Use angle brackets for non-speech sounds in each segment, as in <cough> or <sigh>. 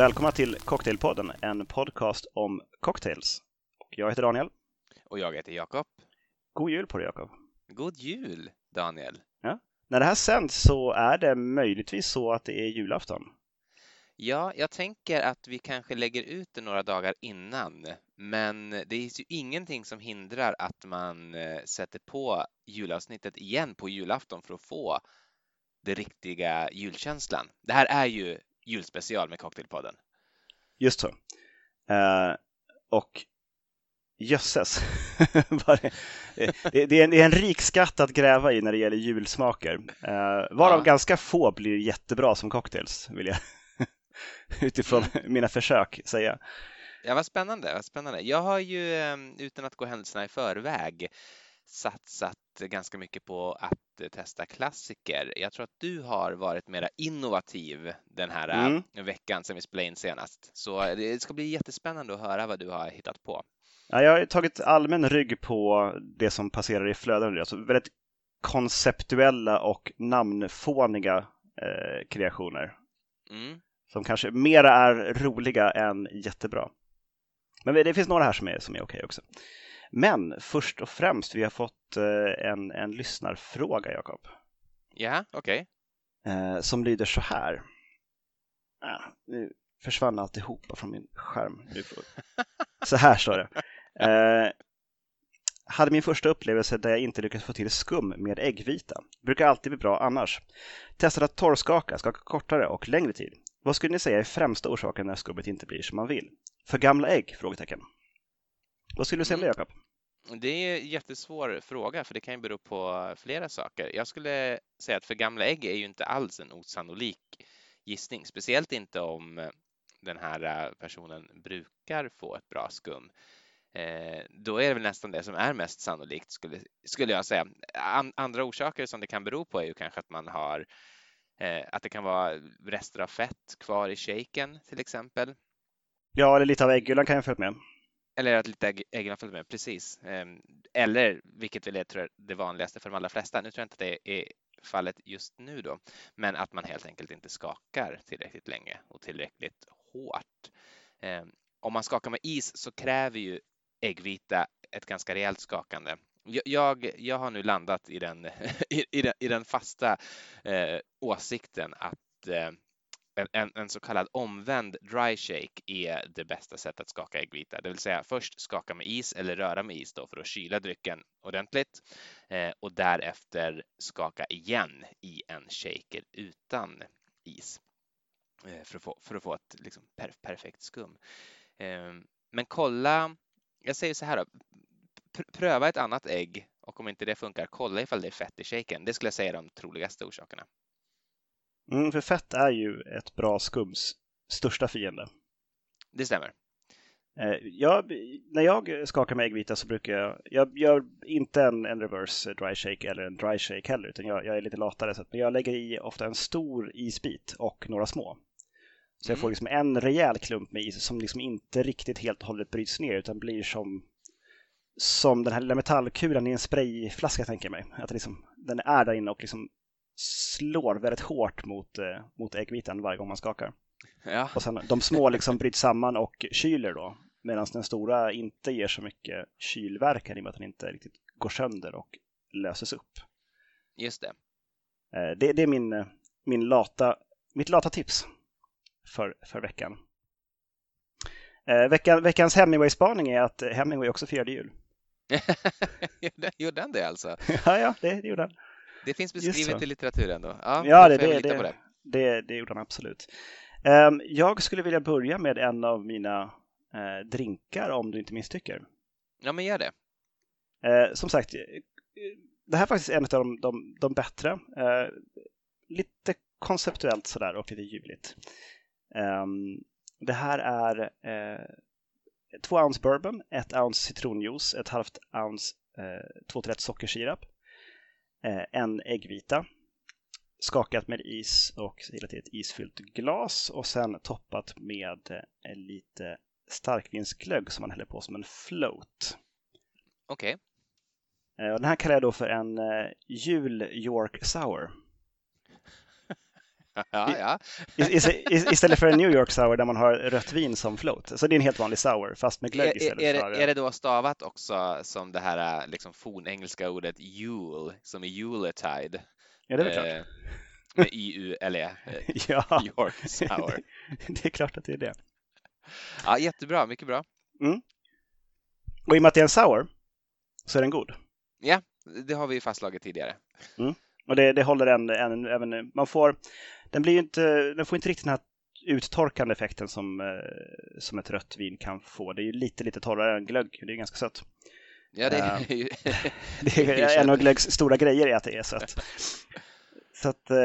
Välkomna till Cocktailpodden, en podcast om cocktails. Och jag heter Daniel. Och jag heter Jakob. God jul på dig Jakob. God jul Daniel. Ja. När det här sänds så är det möjligtvis så att det är julafton. Ja, jag tänker att vi kanske lägger ut det några dagar innan, men det är ju ingenting som hindrar att man eh, sätter på julavsnittet igen på julafton för att få den riktiga julkänslan. Det här är ju julspecial med Cocktailpodden. Just så. Uh, och jösses, <laughs> det, det, är en, det är en rik skatt att gräva i när det gäller julsmaker. Uh, varav ja. ganska få blir jättebra som cocktails, vill jag <laughs> utifrån mm. mina försök säga. Ja, vad spännande, vad spännande. Jag har ju ehm, utan att gå händelserna i förväg satsat ganska mycket på att testa klassiker. Jag tror att du har varit mera innovativ den här mm. veckan sedan vi spelade in senast. Så det ska bli jättespännande att höra vad du har hittat på. Ja, jag har tagit allmän rygg på det som passerar i flöden. Alltså väldigt konceptuella och namnfåniga eh, kreationer. Mm. Som kanske mera är roliga än jättebra. Men det finns några här som är, som är okej okay också. Men först och främst, vi har fått eh, en, en lyssnarfråga, Jakob. Ja, okej. Okay. Eh, som lyder så här. Ah, nu försvann alltihopa från min skärm. <laughs> Så här står det. Eh, hade min första upplevelse där jag inte lyckats få till skum med äggvita. Brukar alltid bli bra annars. Testade att torrskaka, skaka kortare och längre tid. Vad skulle ni säga är främsta orsaken när skummet inte blir som man vill? För gamla ägg? Frågetecken. Vad skulle du säga om det, mm. Jakob? Det är en jättesvår fråga, för det kan ju bero på flera saker. Jag skulle säga att för gamla ägg är ju inte alls en osannolik gissning, speciellt inte om den här personen brukar få ett bra skum. Eh, då är det väl nästan det som är mest sannolikt skulle, skulle jag säga. An, andra orsaker som det kan bero på är ju kanske att man har eh, att det kan vara rester av fett kvar i shaken till exempel. Ja, eller lite av äggulan kan jag följa med. Eller att lite ägg har följt med, precis. Ehm, eller, vilket väl är tror jag, det vanligaste för de allra flesta, nu tror jag inte att det är fallet just nu då, men att man helt enkelt inte skakar tillräckligt länge och tillräckligt hårt. Ehm, om man skakar med is så kräver ju äggvita ett ganska rejält skakande. Jag, jag har nu landat i den, <laughs> i, i den, i den fasta eh, åsikten att eh, en, en, så kallad omvänd dry shake är det bästa sättet att skaka äggvita, det vill säga först skaka med is eller röra med is då för att kyla drycken ordentligt eh, och därefter skaka igen i en shaker utan is eh, för, att få, för att få ett liksom, per, perfekt skum. Eh, men kolla, jag säger så här då, pröva ett annat ägg och om inte det funkar, kolla ifall det är fett i shaken. Det skulle jag säga är de troligaste orsakerna. Mm, för fett är ju ett bra skums största fiende. Det stämmer. Eh, jag, när jag skakar med äggvita så brukar jag, jag gör inte en, en reverse dry shake eller en dry shake heller, utan jag, jag är lite latare. Så att, men jag lägger i ofta en stor isbit och några små. Så jag får mm. liksom en rejäl klump med is som liksom inte riktigt helt och hållet bryts ner utan blir som, som den här lilla metallkulan i en sprayflaska tänker jag mig. Att liksom, den är där inne och liksom slår väldigt hårt mot, eh, mot äggvitan varje gång man skakar. Ja. Och sen, de små liksom bryts samman och kyler då, medan den stora inte ger så mycket kylverkan i och med att den inte riktigt går sönder och löses upp. Just det. Eh, det, det är min, min lata, mitt lata tips för, för veckan. Eh, veckan. Veckans Hemingway-spaning är att Hemingway också firade jul. <laughs> gjorde han det alltså? <laughs> ja, ja, det, det gjorde han. Det finns beskrivet i litteraturen då? Ja, ja det, det, det, det. det, det gjorde han absolut. Um, jag skulle vilja börja med en av mina uh, drinkar om du inte misstycker. Ja, men gör det. Uh, som sagt, eh, det här är faktiskt en av de, de, de bättre. Uh, lite konceptuellt sådär och lite ljuvligt. Um, det här är två ounce bourbon, ett ounce citronjuice, ett halvt ounce uh, två till ett sockersirap, en äggvita, skakat med is och silat i ett isfyllt glas och sen toppat med uh, lite starkvinsglögg som man häller på som en float. Okej. Okay. Den här kallar jag då för en jul York Sour. <laughs> Ja, ja. istället för en New York sour där man har rött vin som float. Så det är en helt vanlig sour fast med glögg istället. Är, är, för... är det då stavat också som det här liksom fornengelska ordet Yule, som är Yuletide? Ja, det är väl klart. Eh, med Y-U-L-E. <laughs> ja, <laughs> York sour. det är klart att det är det. Ja, jättebra, mycket bra. Mm. Och i och med att det är en sour så är den god. Ja, det har vi fastslagit tidigare. Mm. Och det, det håller en, en, även, man får, den blir inte, den får inte riktigt den här uttorkande effekten som, eh, som ett rött vin kan få. Det är ju lite, lite torrare än glögg, det är ganska sött. Ja, det är <laughs> ju... <laughs> det är en av glöggs stora grejer är att det är sött. <laughs> Så att eh,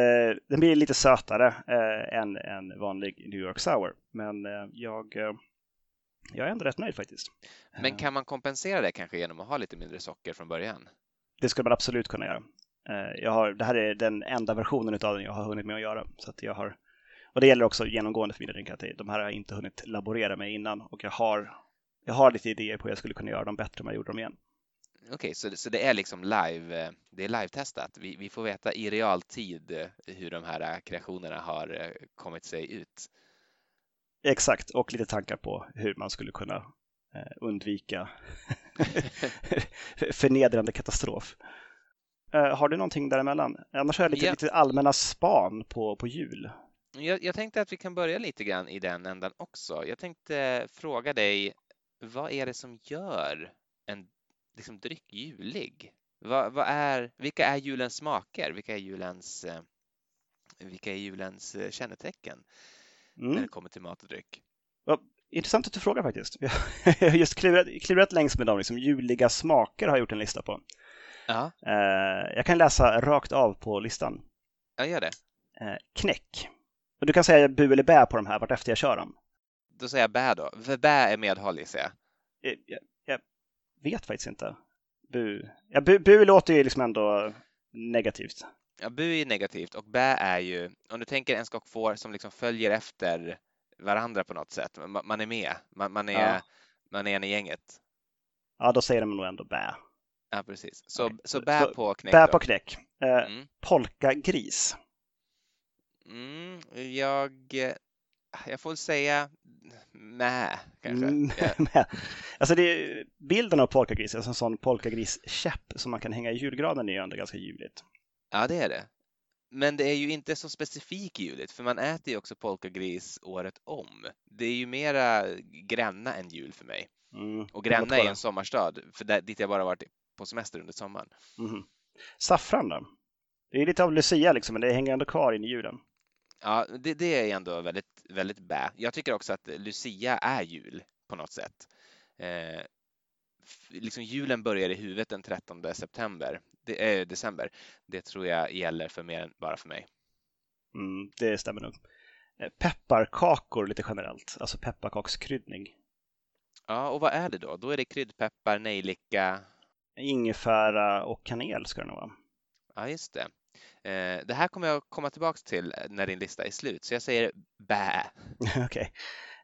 den blir lite sötare eh, än en vanlig New York Sour. Men eh, jag, eh, jag är ändå rätt nöjd faktiskt. Men kan man kompensera det kanske genom att ha lite mindre socker från början? Det skulle man absolut kunna göra. Eh, jag har, det här är den enda versionen av den jag har hunnit med att göra. Så att jag har, och det gäller också genomgående för mina drinkar. De här har jag inte hunnit laborera med innan och jag har, jag har lite idéer på hur jag skulle kunna göra dem bättre om jag gjorde dem igen. Okej, okay, så, så det är liksom live, det är live-testat. Vi, vi får veta i realtid eh, hur de här eh, kreationerna har kommit sig ut. Exakt, och lite tankar på hur man skulle kunna undvika <laughs> <laughs> förnedrande katastrof. Uh, har du någonting däremellan? Annars har jag lite, ja. lite allmänna span på, på jul. Jag, jag, tänkte att vi kan börja lite grann i den ändan också. Jag tänkte fråga dig, vad är det som gör en liksom, dryck julig? Vad, vad är, vilka är julens smaker? Vilka är julens, eh, vilka är julens eh, kännetecken mm. när det kommer till mat och dryck? Ja, intressant att du frågar faktiskt. <laughs> Jag har just klurat, klurat längs med de liksom, juliga smaker har jag gjort en lista på. Ja. Eh, jag kan läsa rakt av på listan. Ja, gör det. Eh, knäck. Och du kan säga bu eller bä på de här vartefter jag kör dem. Då säger jag bä då. För bä är medhåll gissar jag. Eh, jag, jag vet faktiskt inte. Bu. Ja, bu, bu låter ju liksom ändå negativt. Ja, bu är negativt och bä är ju, om du tänker en skock får som liksom följer efter varandra på något sätt. Man, är med, man, man är, ja. man är en i gänget. Ja, då säger de nog ändå bä. Ja, precis. Så, okay. så bä på knäck. Bä på knäck. Eh, mm. Polkagris. Mm, jag, jag får säga Mä, kanske. Mm, <laughs> alltså det bilden av polkagris, alltså en sån polkagriskäpp som man kan hänga i julgranen är ju ändå ganska juligt. Ja, det är det. Men det är ju inte så specifik juligt, för man äter ju också polkagris året om. Det är ju mera Gränna än jul för mig. Mm. Och Gränna är en sommarstad, för där, dit jag bara varit på semester under sommaren. Mm. Saffran då? Det är lite av Lucia liksom, men det hänger ändå kvar in i julen. Ja, det, det, är ändå väldigt, väldigt bä. Jag tycker också att Lucia är jul på något sätt. Eh, liksom julen börjar i huvudet den 13 september, det är december. Det tror jag gäller för mer än bara för mig. Mm, det stämmer nog. Eh, pepparkakor lite generellt, alltså pepparkakskryddning. Ja, och vad är det då? Då är det kryddpeppar, nejlika, ingefära och kanel ska det nog vara. Ja, just det. Eh, det här kommer jag komma tillbaks till när din lista är slut, så jag säger bä. <laughs> Okej. Okay.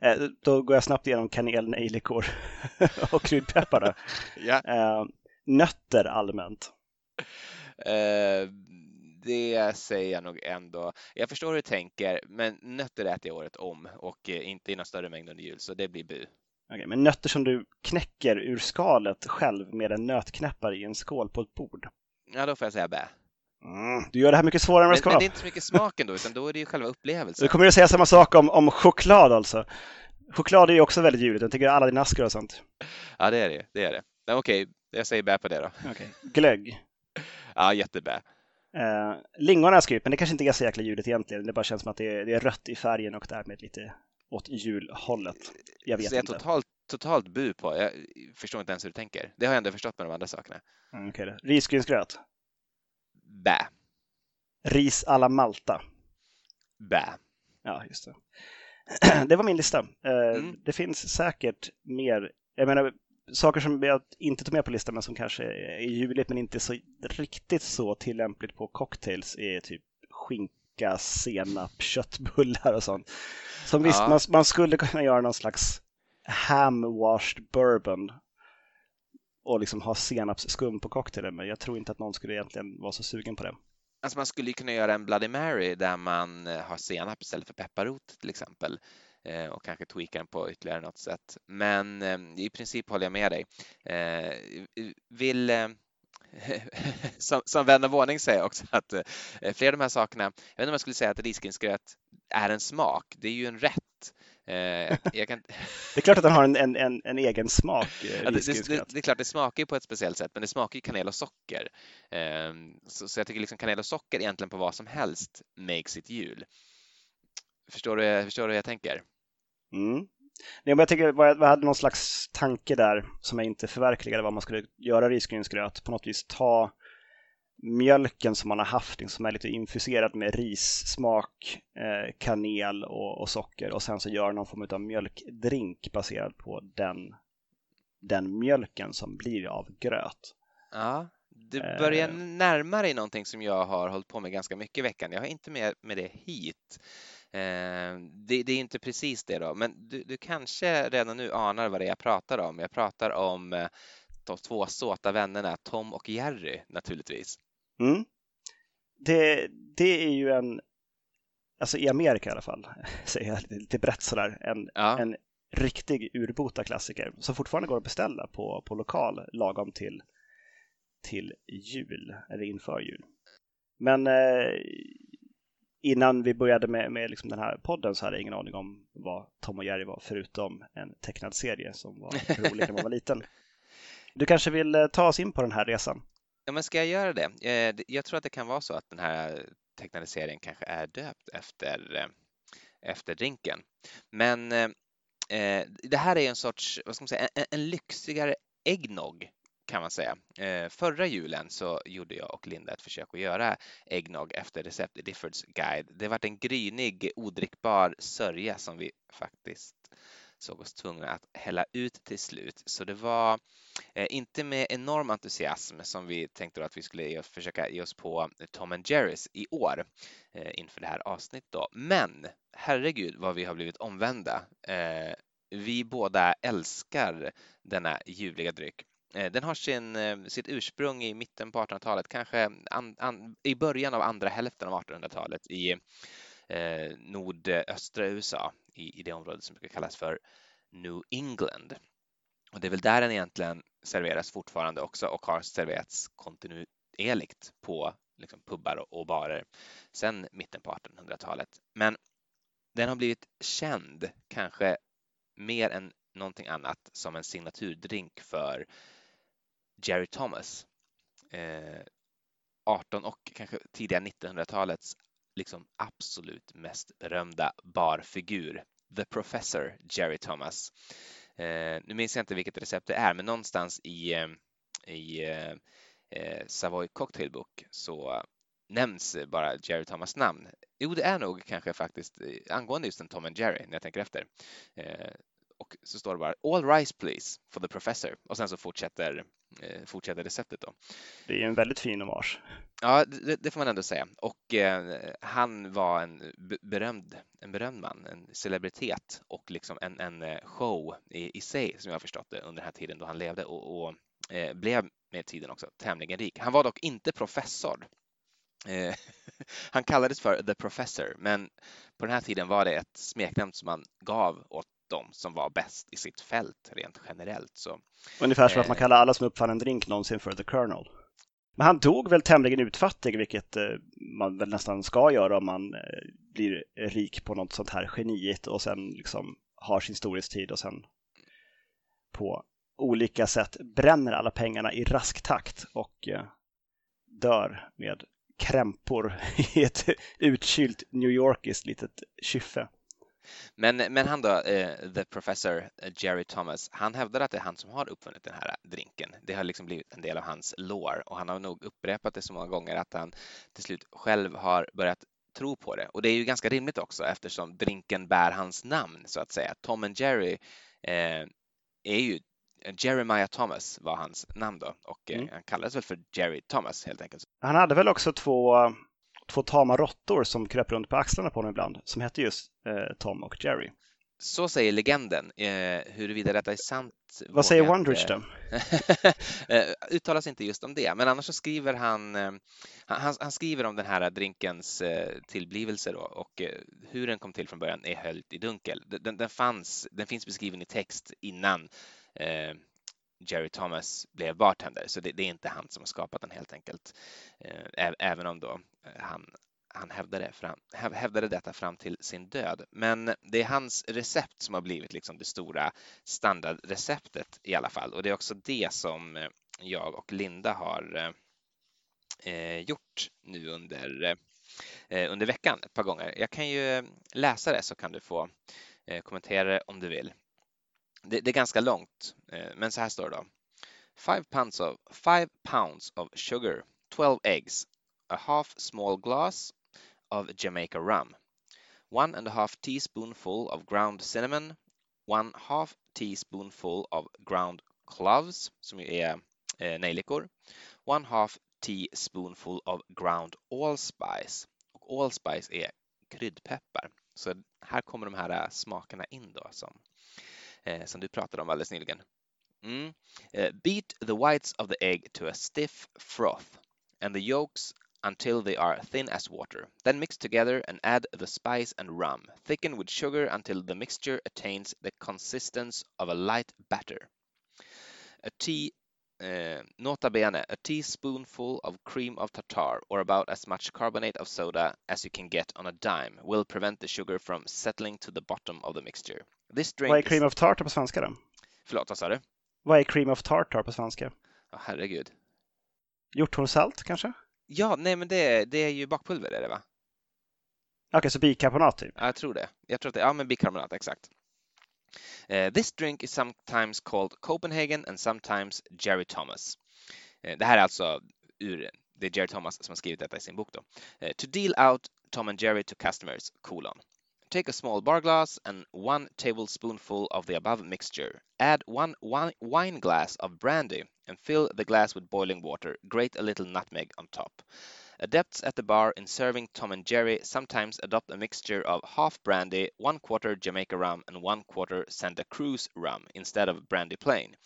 Eh, då går jag snabbt igenom kanel, nejlikor <laughs> och kryddpeppar. <laughs> ja. Eh, nötter allmänt. det säger jag nog ändå. Jag förstår hur du tänker, men nötter äter jag året om och inte i någon större mängd under jul, så det blir bu. Okay, men nötter som du knäcker ur skalet själv med en nötknäppare i en skål på ett bord? Ja, då får jag säga bä. Mm, du gör det här mycket svårare än vad det ska Men det är inte så mycket smaken då, utan då är det ju själva upplevelsen. Du kommer att säga samma sak om, om choklad alltså. Choklad är ju också väldigt juligt, jag tycker alla dina askar och sånt. Ja, det är det. det, är det. Men okej, jag säger bä på det då. Okay. Glögg? ja, jättebä. Uh, lingon har jag men det kanske inte är så jäkla juligt egentligen. Det bara känns som att det är, det är rött i färgen och därmed lite åt julhållet. Jag vet så jag inte. Totalt, totalt bu på. Jag förstår inte ens hur du tänker. Det har jag ändå förstått med de andra sakerna. Mm, okay. Risgrynsgröt? Bä. Ris alla Malta? Bä. Ja, just det. <clears throat> Det var min lista. Eh, mm. Det finns säkert mer. Jag menar, saker som jag inte tog med på listan men som kanske är juligt men inte så riktigt så tillämpligt på cocktails är typ skinka, senap, köttbullar och sånt. Som visst, ja. man, man, skulle kunna göra någon slags ham-washed bourbon och liksom ha senapsskum på cocktailen men jag tror inte att någon skulle egentligen vara så sugen på det. Alltså man skulle kunna göra en Bloody Mary där man eh, har senap istället för pepparrot till exempel eh, och kanske tweaka den på ytterligare något sätt. Men eh, i princip håller jag med dig. Vill <laughs> som, som vän av ordning säger också att flera av de här sakerna, jag vet inte om jag skulle säga att risgrynsgröt är en smak, det är ju en rätt. Jag kan... <laughs> det är klart att den har en, en, en, en egen smak. Ja, det, det, det, det, är klart, det smakar på ett speciellt sätt, men det smakar ju kanel och socker. Ehm, så, så jag tycker liksom kanel och socker egentligen på vad som helst makes it jul. Förstår du, förstår du hur jag tänker? Mm. Nej, men jag tycker jag hade någon slags tanke där som jag inte förverkligade vad man skulle göra risgrynsgröt. På något vis ta mjölken som man har haft, som är lite infuserad med rissmak, eh, kanel och, och, socker och sen så gör någon form av mjölkdrink baserad på den, den mjölken som blir av gröt. Ja, du börjar eh. närma dig någonting som jag har hållit på med ganska mycket i veckan. Jag har inte med, med det hit. Eh, det, det, är inte precis det då, men du, du, kanske redan nu anar vad det är jag pratar om. Jag pratar om eh, de två såta vännerna Tom och Jerry naturligtvis. Mm. Det, det är ju en, alltså i Amerika i alla fall, <laughs> säger jag lite brett sådär, en, ja. en riktig urbota klassiker som fortfarande går att beställa på, på lokal lagom till, till jul eller inför jul. Men eh, innan vi började med, med liksom den här podden så hade jag ingen aning om vad Tom och Jerry var förutom en tecknad serie som var <laughs> rolig när man var liten. Du kanske vill eh, ta oss in på den här resan? Ja, men ska jag göra det? Eh, jag tror att det kan vara så att den här tecknade serien kanske är döpt efter, eh, efter drinken. Men det här är en sorts, vad ska man säga, en, en lyxigare eggnog kan man säga. Eh, förra julen så gjorde jag och Linda ett försök att göra äggnog efter recept i Diffords guide. Det var en grynig, odrickbar sörja som vi faktiskt såg oss tvungna att hälla ut till slut. Så det var eh, inte med enorm entusiasm som vi tänkte att vi skulle försöka ge oss på eh, Tom and Jerrys i år inför det här avsnittet. Då. Men herregud vad vi har blivit omvända. Vi båda älskar denna ljuvliga dryck. Eh, den har sin, eh, sitt ursprung i mitten på 1800-talet, kanske an, an, i början av andra hälften av 1800-talet i eh, nordöstra USA i, i det område som brukar kallas för New England. Och det är väl där den egentligen serveras fortfarande också och har serverats kontinuerligt på liksom, pubbar och barer sedan mitten på 1800-talet. Men den har blivit känd, kanske mer än någonting annat, som en signaturdrink för Jerry Thomas. Eh, 18 och kanske tidiga 1900-talets liksom absolut mest berömda barfigur, The Professor Jerry Thomas. Eh, nu minns jag inte vilket recept det är, men någonstans i, eh, i eh, eh Savoy Cocktail Book så nämns bara Jerry Thomas namn. Jo, det är nog kanske faktiskt eh, angående just en Tom and Jerry när jag tänker efter. Eh, och så står det bara All rise please for the professor och sen så fortsätter, eh, fortsätter receptet då. Det är en väldigt fin hommage. Ja, det, det får man ändå säga. Och eh, han var en berömd, en berömd man, en celebritet och liksom en, en eh, show i, i sig som jag har förstått det under den här tiden då han levde och, och eh, blev med tiden också tämligen rik. Han var dock inte professor. Eh, <laughs> han kallades för The Professor, men på den här tiden var det ett smeknamn som man gav åt de som var bäst i sitt fält rent generellt. Så, Ungefär som eh, att man eh, kallar alla som uppfann en drink någonsin för The Colonel. Men han dog väl tämligen utfattig, vilket eh, man väl nästan ska göra om man eh, blir rik på något sånt här geniigt och sen liksom har sin storhetstid och sen på olika sätt bränner alla pengarna i rask takt och dör med krämpor <laughs> i ett utkylt New Yorkiskt litet kyffe. Men, men han då, eh, the professor eh, Jerry Thomas, han hävdar att det är han som har uppfunnit den här drinken. Det har liksom blivit en del av hans lore och han har nog upprepat det så många gånger att han till slut själv har börjat tro på det. Och det är ju ganska rimligt också eftersom drinken bär hans namn så att säga. Tom and Jerry eh, är ju Jeremiah Thomas var hans namn då och eh, mm. han kallades väl för Jerry Thomas helt enkelt. Han hade väl också två två tama råttor som kröp runt på axlarna på honom ibland, som hette just eh, Tom och Jerry. så säger legenden. Eh, huruvida detta är sant. Vad säger Wondrich då? <laughs> Eh, uttalas inte just om det, men annars så skriver han, eh, han, han skriver om den här drinkens eh, tillblivelse då och hur den kom till från början är höljt i dunkel. Den, den, fanns, den finns beskriven i text innan eh, Jerry Thomas blev bartender, så det, det, är inte han som har skapat den helt enkelt. Eh, även om då eh, han han hävdade, fram, hävdade detta fram till sin död. Men det är hans recept som har blivit liksom det stora standardreceptet i alla fall. Och det är också det som eh, jag och Linda har eh, gjort nu under, eh, under veckan ett par gånger. Jag kan ju läsa det så kan du få eh, kommentera det om du vill. Det, det är ganska långt, eh, men så här står det då. Five pounds of, five pounds of sugar, 12 eggs, a half small glass of Jamaica rum, one and a half teaspoonful of ground cinnamon, one half teaspoonful of ground cloves, som ju är eh, nejlikor, one half teaspoonful of ground allspice. Och allspice är kryddpeppar. Så här kommer de här eh, smakerna in då som, eh, som du pratade om alldeles nyligen. Mm. Uh, beat the whites of the egg to a stiff froth and the yolks until they are thin as water. Then mix together and add the spice and rum. Thicken with sugar until the mixture attains the consistence of a light batter. A tea uh, nota bene, a teaspoonful of cream of tartar or about as much carbonate of soda as you can get on a dime will prevent the sugar from settling to the bottom of the mixture. This drink Vad är cream is... of tartar på svenska då? Förlåt, vad sa du? Vad är cream of tartar på svenska? Oh, herregud. Hjorthornssalt kanske? Ja, nej men det, det är ju bakpulver är det va? Okej, okay, så bikarbonat typ? Ja, jag tror det. Jag tror att det, ja men bikarbonat, exakt. Uh, this drink is sometimes called Copenhagen and sometimes Jerry Thomas. Uh, det här är alltså ur, det är Jerry Thomas som har skrivit detta i sin bok då. Uh, to deal out Tom and Jerry to customers, colon. Take a small bar glass and one tablespoonful of the above mixture. Add one wine glass of brandy and fill the glass with boiling water. Grate a little nutmeg on top. Adepts at the bar in serving Tom and Jerry sometimes adopt a mixture of half brandy, one quarter Jamaica rum, and one quarter Santa Cruz rum instead of brandy plain.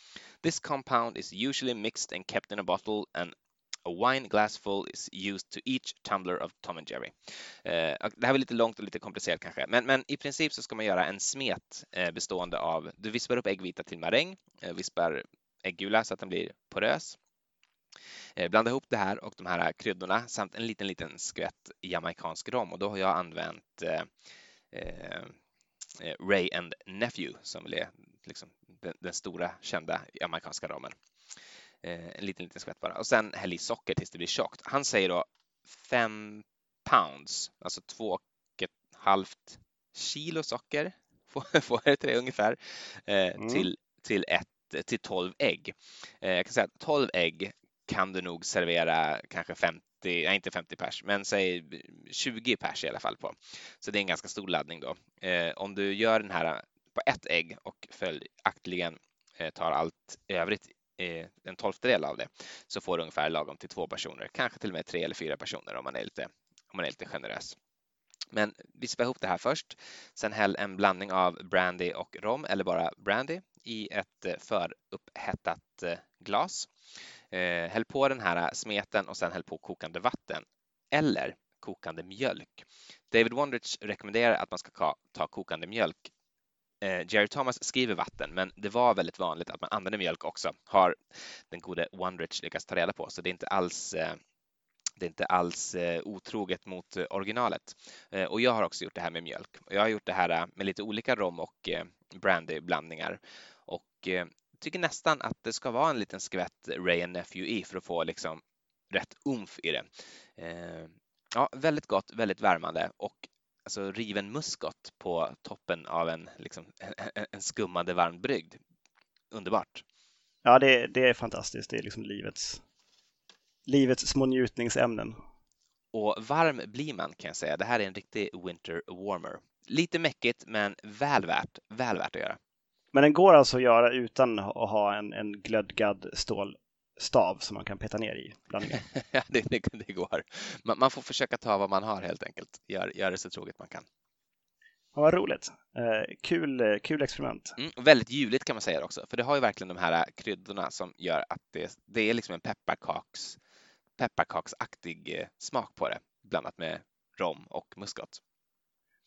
This compound is usually mixed and kept in a bottle and A wine glassful is used to each tumbler of Tom and Jerry. Eh, det här var lite långt och lite komplicerat kanske, men, men i princip så ska man göra en smet eh, bestående av, du vispar upp äggvita till maräng, eh, vispar äggula så att den blir porös. Eh, blanda ihop det här och de här kryddorna samt en liten, liten skvätt jamaicansk rom och då har jag använt eh, eh, eh Ray and Nephew som är liksom den, den stora kända jamaicanska romen. Eh, en liten, liten skvätt bara. Och sen häll i socker tills det blir tjockt. Han säger då fem pounds, alltså två och ett halvt kilo socker <laughs> får det till det ungefär, eh, mm. till, till, ett, till 12 ägg. Eh, jag kan säga att 12 ägg kan du nog servera kanske 50, nej inte 50 pers, men säg 20 pers i alla fall på. Så det är en ganska stor laddning då. om du gör den här på ett ägg och följaktligen tar allt övrigt en tolftedel av det så får du ungefär lagom till två personer, kanske till och med tre eller fyra personer om man är lite, om man är lite generös. Men vispa ihop det här först. Sen häll en blandning av brandy och rom eller bara brandy i ett eh, förupphettat eh, glas. Eh, häll på den här smeten och sen häll på kokande vatten eller kokande mjölk. David Wondrich rekommenderar att man ska ta kokande mjölk Eh, Jerry Thomas skriver vatten, men det var väldigt vanligt att man använde mjölk också, har den gode Wondrich lyckats ta reda på, så det är inte alls eh, det är inte alls eh, otroget mot originalet. Eh, och jag har också gjort det här med mjölk. Jag har gjort det här eh, med lite olika rom och eh, brandyblandningar och tycker nästan att det ska vara en liten skvätt Ray and Nephew i för att få liksom rätt umf i det. Ja, väldigt gott, väldigt värmande och alltså riven muskot på toppen av en, liksom, en skummande varm brygd. Underbart. Ja, det, det är fantastiskt. Det är liksom livets, livets små njutningsämnen. Och varm blir man kan jag säga. Det här är en riktig winter warmer. Lite mäckigt, men väl värt, väl värt att göra. Men den går alltså att göra utan att ha en, en glödgad stål stav som man kan peta ner i blandningen. <laughs> ja, det, det, det, går. Man, man, får försöka ta vad man har helt enkelt. Gör, gör det så troget man kan. Ja, vad roligt. Eh, kul, eh, kul experiment. Mm, väldigt ljuvligt kan man säga också, för det har ju verkligen de här kryddorna som gör att det, det är liksom en pepparkaks, pepparkaksaktig eh, smak på det, blandat med rom och muskot.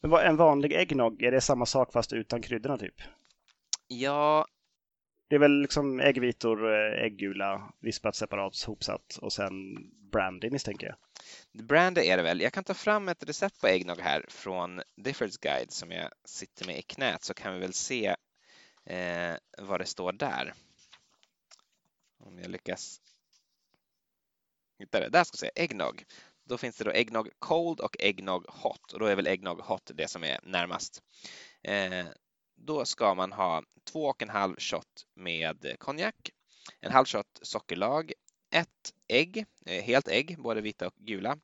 Men vad, en vanlig eggnog, är det samma sak fast utan kryddorna typ? Ja, det är väl liksom äggvitor, ägggula, äggula, vispat separat, hopsatt och sen brandy misstänker jag. brandy är det väl. Jag kan ta fram ett recept på äggnog här från Diffords Guide som jag sitter med i knät så kan vi väl se eh, vad det står där. Om jag lyckas hitta det. Där ska vi se, äggnog. Då finns det då äggnog cold och äggnog hot och då är väl äggnog hot det som är närmast. Eh, då ska man ha två och en halv shot med konjak, en halv shot sockerlag, ett ägg, eh, helt ägg, både vita och gula,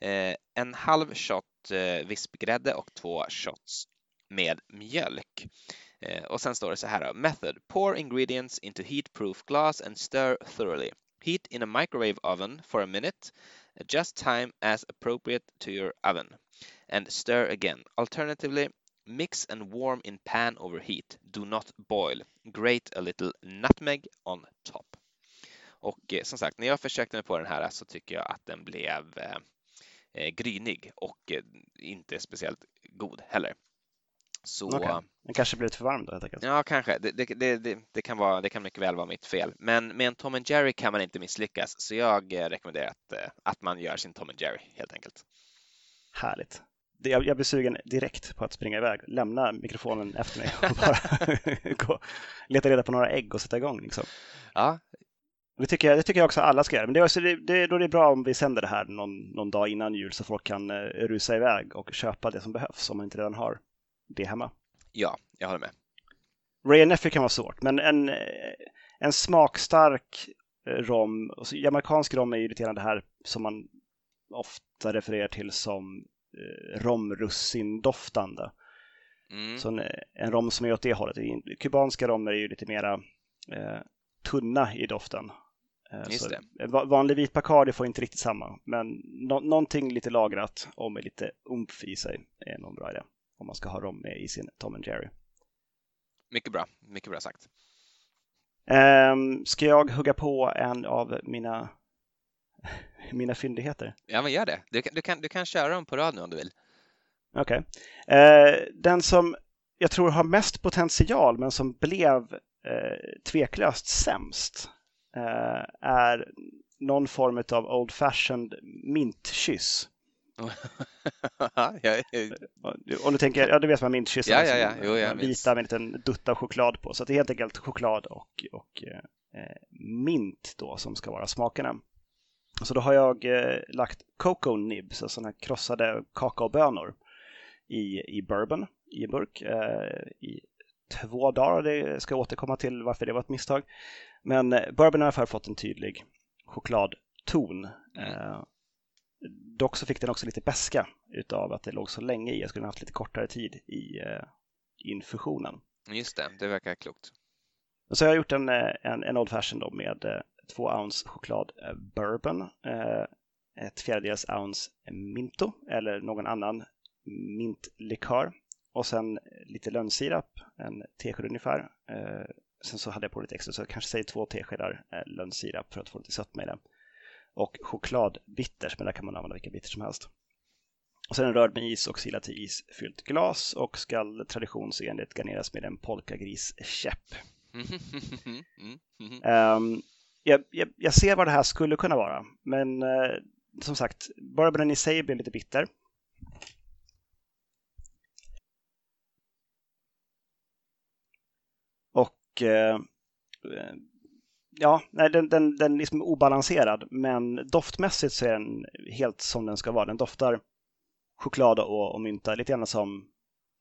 eh, en halv shot eh, vispgrädde och två shots med mjölk. Och sen står det så här då, method, pour ingredients into heat-proof glass and stir thoroughly. Heat in a microwave oven for a minute. Adjust time as appropriate to your oven and stir again. Alternatively, mix and warm in pan over heat. Do not boil. Grate a little nutmeg on top. Och eh, som sagt, när jag försökte mig på den här så tycker jag att den blev eh, eh grynig och eh, inte speciellt god heller. Så... Okay. Den kanske blev för varm då helt enkelt? Ja, kanske. Det, det, det, det, kan vara, det kan mycket väl vara mitt fel. Men med en Tom and Jerry kan man inte misslyckas, så jag eh, rekommenderar att, eh, att man gör sin Tom and Jerry helt enkelt. Härligt. Jag, jag blir sugen direkt på att springa iväg, lämna mikrofonen efter mig och bara <laughs> gå, leta reda på några ägg och sätta igång. Liksom. Ja, det tycker, jag, det tycker jag också alla ska göra. Men det är, också, det, då är det bra om vi sänder det här någon, någon dag innan jul så folk kan uh, rusa iväg och köpa det som behövs om man inte redan har det hemma. Ja, jag håller med. Ray Neffy kan vara svårt, men en, eh, en smakstark eh, rom, jamaicansk rom är ju lite grann det här som man ofta refererar till som romrussindoftande. Mm. Så en, en rom som är åt det hållet. Kubanska romer är ju lite mera eh, tunna i doften. Eh, det. Vanlig vit Bacardi får inte riktigt samma, men no någonting lite lagrat och med lite umf i sig är nog bra idé om man ska ha dem med i sin Tom and Jerry. Mycket bra, mycket bra sagt. Um, ska jag hugga på en av mina, mina fyndigheter? Ja, men gör det. Du, du, kan, du kan köra dem på rad nu om du vill. Okej. Okay. Eh, den som jag tror har mest potential men som blev uh, tveklöst sämst uh, är någon form av Old Fashioned mintkyss. <laughs> Om du tänker, ja du vet vad mintkyssar ja, ja, ja. Jo, ja, vita med en liten dutt av choklad på. Så det är helt enkelt choklad och, och eh, mint då som ska vara smakerna. Så då har jag eh, lagt cocoa nibs, alltså sådana krossade kakaobönor i, i bourbon i en burk eh, i två dagar. Det ska jag återkomma till varför det var ett misstag. Men eh, bourbon har i alla fall fått en tydlig chokladton. Mm. Eh, Dock så fick den också lite beska utav att det låg så länge i. Jag skulle haft lite kortare tid i uh, infusionen. Just det, det verkar klokt. Så har jag gjort en, eh, en, en Old Fashion då med uh, två ounce choklad uh, bourbon, uh, ett fjärdedels ounce minto eller någon annan mintlikör och sen lite lönnsirap, en tesked ungefär. sen så hade jag på lite extra, så jag kanske säger två teskedar lönnsirap för att få lite sötma i det och chokladbitters, men där kan man använda vilka bitter som helst. Och sen en rörd med is och silat i is fyllt glas och skall traditionsenligt garneras med en polkagriskäpp. um, jag, jag, jag, ser vad det här skulle kunna vara, men uh, som sagt, bourbonen i sig blir lite bitter. Och uh, ja, nej, den, den, den liksom är obalanserad, men doftmässigt så är den helt som den ska vara. Den doftar choklad och, och mynta, lite grann som,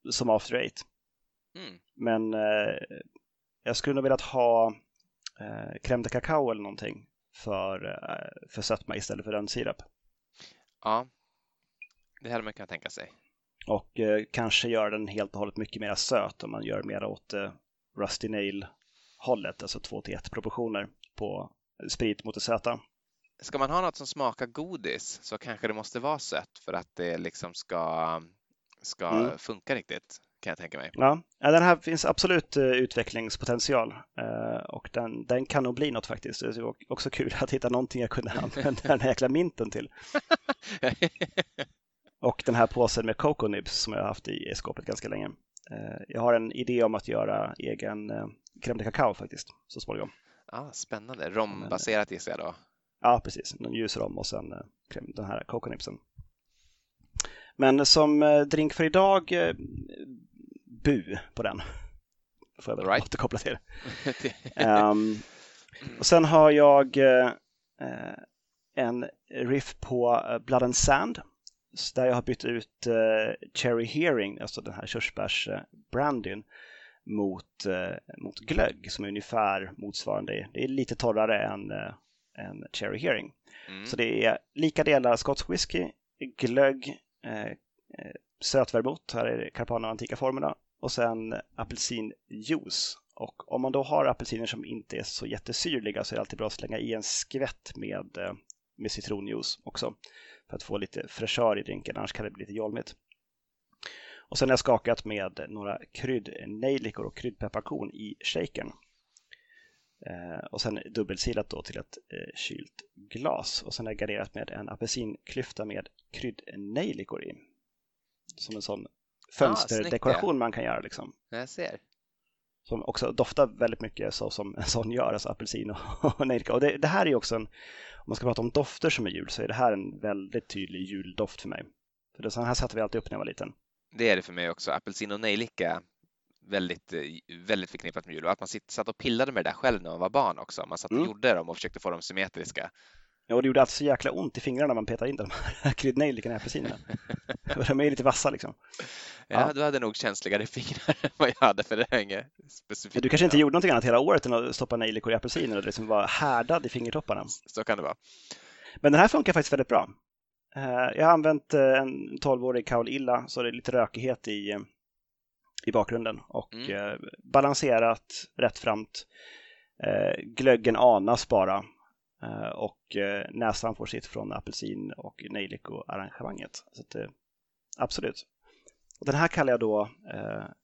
som After Eight. Mm. Men eh, jag skulle nog velat ha eh, crème de cacao eller någonting för, eh, för sötma istället för rönnsirap. Ja, det hade man kunnat tänka sig. Och eh, kanske göra den helt och hållet mycket mer söt om man gör mer åt eh, Rusty Nail hållet, alltså 2 till 1 proportioner på sprit mot det söta. Ska man ha något som smakar godis så kanske det måste vara sött för att det liksom ska ska mm. funka riktigt kan jag tänka mig. Ja, den här finns absolut utvecklingspotential och den, den kan nog bli något faktiskt. Det är också kul <laughs> att hitta någonting jag kunde använda den här jäkla minten till. <laughs> och den här påsen med Coco Nibs som jag har haft i skåpet ganska länge. Jag har en idé om att göra egen crème de cacao faktiskt så småningom. Ah, spännande. Rombaserat gissar jag då? Ja, precis. Någon ljus rom och sen den här Coco Nibsen. Men som drink för idag bu på den. Får jag väl right. återkoppla till. um, <laughs> och sen har jag uh, en riff på Blood and Sand där jag har bytt ut uh, Cherry Hearing, alltså den här körsbärsbrandyn mot, uh, mot glögg som är ungefär motsvarande. Det är lite torrare än, än Cherry Hearing. Mm. Så det är lika delar skotsk whisky, glögg, sötvermouth, här är det Carpana antika formerna och sen apelsinjuice. Och om man då har apelsiner som inte är så jättesyrliga så är det alltid bra att slänga i en skvätt med, eh, med citronjuice också för att få lite fräschör i drinken, annars kan det bli lite jolmigt. Och sen har jag skakat med några kryddnejlikor och kryddpepparkorn i shaken. Eh, och sen dubbelsilat då till ett eh, kylt glas. Och sen har jag garderat med en apelsinklyfta med kryddnejlikor i. Som en sån fönsterdekoration ah, man kan göra. Liksom. Jag ser. Som också doftar väldigt mycket så som en sån gör, alltså apelsin och, <laughs> och nejlika. Och det, det, här är ju också en, om man ska prata om dofter som är jul, så är det här en väldigt tydlig juldoft för mig. För det, så här satte vi alltid upp när jag var liten. Det är det för mig också. Apelsin och nejlika väldigt, väldigt förknippat med jul och att man satt och pillade med det där själv när man var barn också. Man satt och mm. gjorde dem och försökte få dem symmetriska. Ja, och det gjorde alltid så jäkla ont i fingrarna när man petade in de <laughs> här kryddnejlikorna i apelsinerna. de är lite vassa liksom. Ja, ja, du hade nog känsligare fingrar än vad jag hade för det är inget specifikt. Du kanske inte gjorde någonting annat hela året än att stoppa nejlikor i apelsiner och det liksom var härdad i fingertopparna. Så kan det vara. Men den här funkar faktiskt väldigt bra. Eh, jag har använt eh, en 12-årig Kaol Illa så det är lite rökighet i, eh, i bakgrunden och mm. balanserat, rättframt. Glöggen anas bara Eh, och eh, näsan får sitt från apelsin och nejliko-arrangemanget. Så att, eh, absolut. Och den här kallar jag då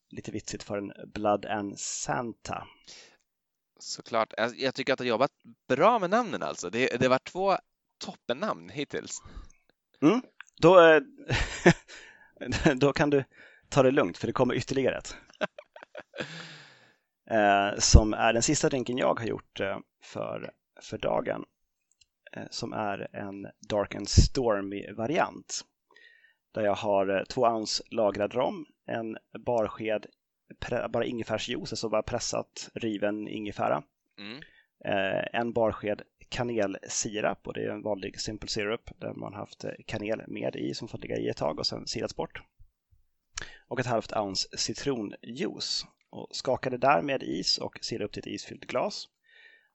lite vitsigt för en Blood and Santa. Såklart. Jag tycker att du har jobbat bra med namnen alltså. Det, det var två toppennamn hittills. Mm. Då, <laughs> då kan du ta det lugnt för det kommer ytterligare ett. <laughs> som är den sista drinken jag har gjort för för dagen eh, som är en Dark and Stormy-variant. Där jag har eh, två ounce lagrad rom, en barsked bara ingefärsjuice, alltså bara pressat riven ingefära. Mm. Eh, en barsked kanelsirap och det är en vanlig simple syrup där man haft kanel med i som fått ligga i ett tag och sen silats bort. Och ett halvt ounce citronjuice och skakade där med is och silade upp till ett isfyllt glas